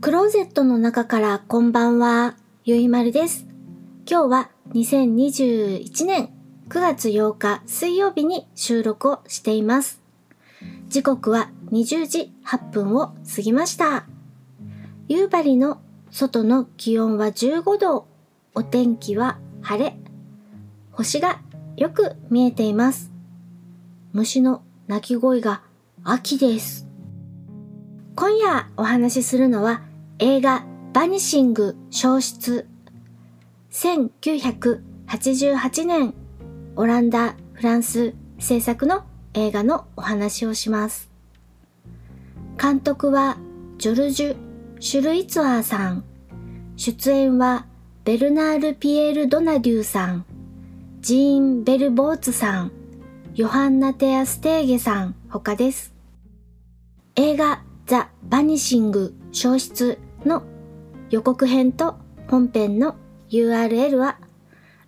クローゼットの中からこんばんは、ゆいまるです。今日は2021年9月8日水曜日に収録をしています。時刻は20時8分を過ぎました。夕張の外の気温は15度、お天気は晴れ、星がよく見えています。虫の鳴き声が秋です。今夜お話しするのは映画バニシング消失1988年オランダ、フランス制作の映画のお話をします。監督はジョルジュ・シュルイツワーさん。出演はベルナール・ピエール・ドナデューさん、ジーン・ベルボーツさん、ヨハンナ・テア・ステーゲさん他です。映画ザ・バニシング消失の予告編と本編の URL は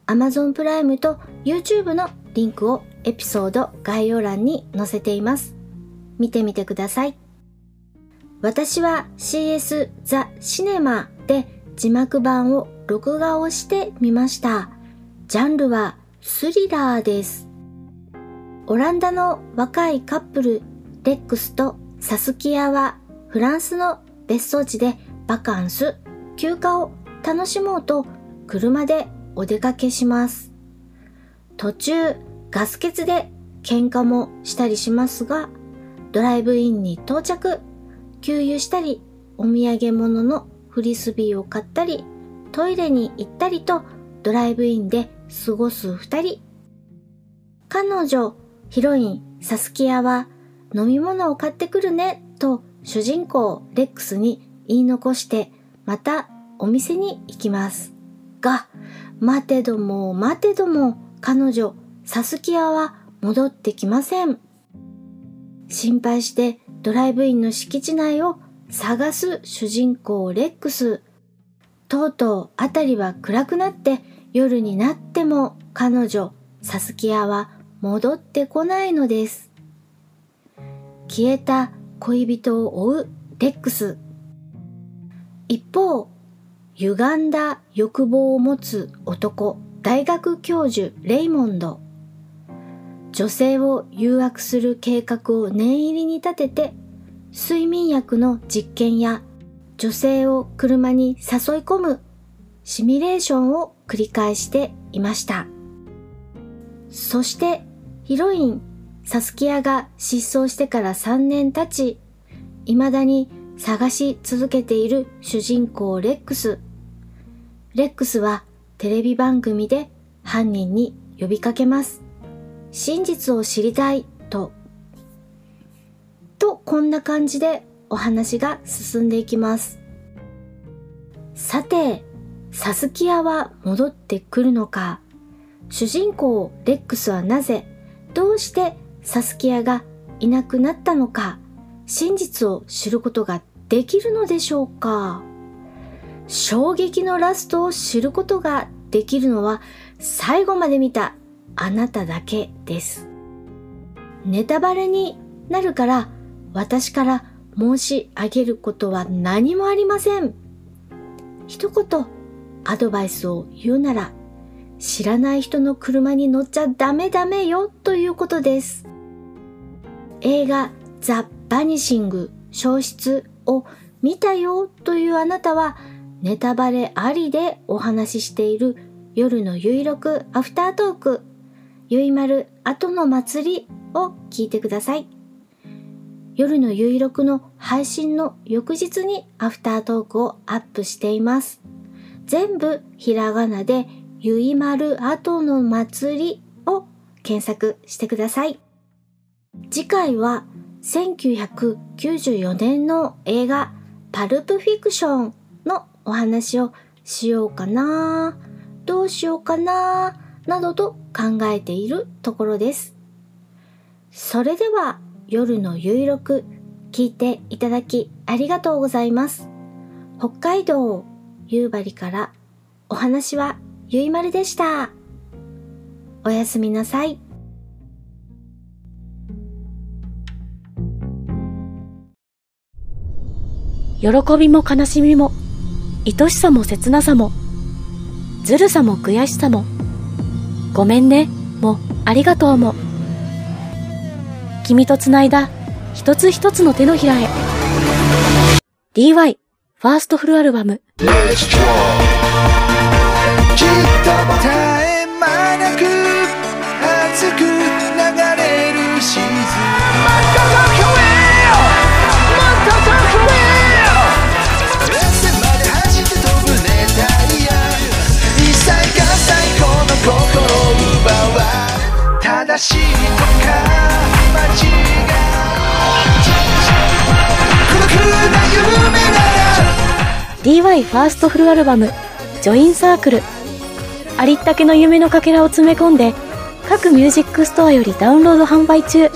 Amazon プライムと YouTube のリンクをエピソード概要欄に載せています。見てみてください。私は CS ザ・シネマで字幕版を録画をしてみました。ジャンルはスリラーです。オランダの若いカップルレックスとサスキアはフランスの別荘地でバカンス、休暇を楽しもうと車でお出かけします。途中ガス欠で喧嘩もしたりしますが、ドライブインに到着、給油したり、お土産物のフリスビーを買ったり、トイレに行ったりとドライブインで過ごす二人。彼女、ヒロイン、サスキアは飲み物を買ってくるねと主人公レックスに言い残してまたお店に行きます。が、待てども待てども彼女、サスキアは戻ってきません。心配してドライブインの敷地内を探す主人公レックス。とうとうあたりは暗くなって夜になっても彼女、サスキアは戻ってこないのです。消えた恋人を追うレックス。一方、歪んだ欲望を持つ男、大学教授レイモンド。女性を誘惑する計画を念入りに立てて、睡眠薬の実験や女性を車に誘い込むシミュレーションを繰り返していました。そしてヒロインサスキアが失踪してから3年経ち、未だに探し続けている主人公レックス。レックスはテレビ番組で犯人に呼びかけます。真実を知りたいと。と、こんな感じでお話が進んでいきます。さて、サスキアは戻ってくるのか主人公レックスはなぜ、どうしてサスキアがいなくなったのか真実を知ることができるのでしょうか？衝撃のラストを知ることができるのは最後まで見たあなただけです。ネタバレになるから私から申し上げることは何もありません。一言アドバイスを言うなら知らない人の車に乗っちゃダメダメよということです。映画ザ・バニシング消失を見たよというあなたはネタバレありでお話ししている夜のゆいろくアフタートークゆいまる後の祭りを聞いてください。夜のゆいろくの配信の翌日にアフタートークをアップしています。全部ひらがなでゆいまる後の祭りを検索してください。次回は1994年の映画パルプフィクションのお話をしようかなどうしようかななどと考えているところです。それでは夜のゆいろく聞いていただきありがとうございます。北海道夕張からお話はゆいまるでした。おやすみなさい。喜びも悲しみも、愛しさも切なさも、ずるさも悔しさも、ごめんね、もありがとうも。君と繋いだ一つ一つの手のひらへ。DY ファーストフルアルバム。DY ファーストフルアルバム「ジョインサークル」ありったけの夢のかけらを詰め込んで各ミュージックストアよりダウンロード販売中。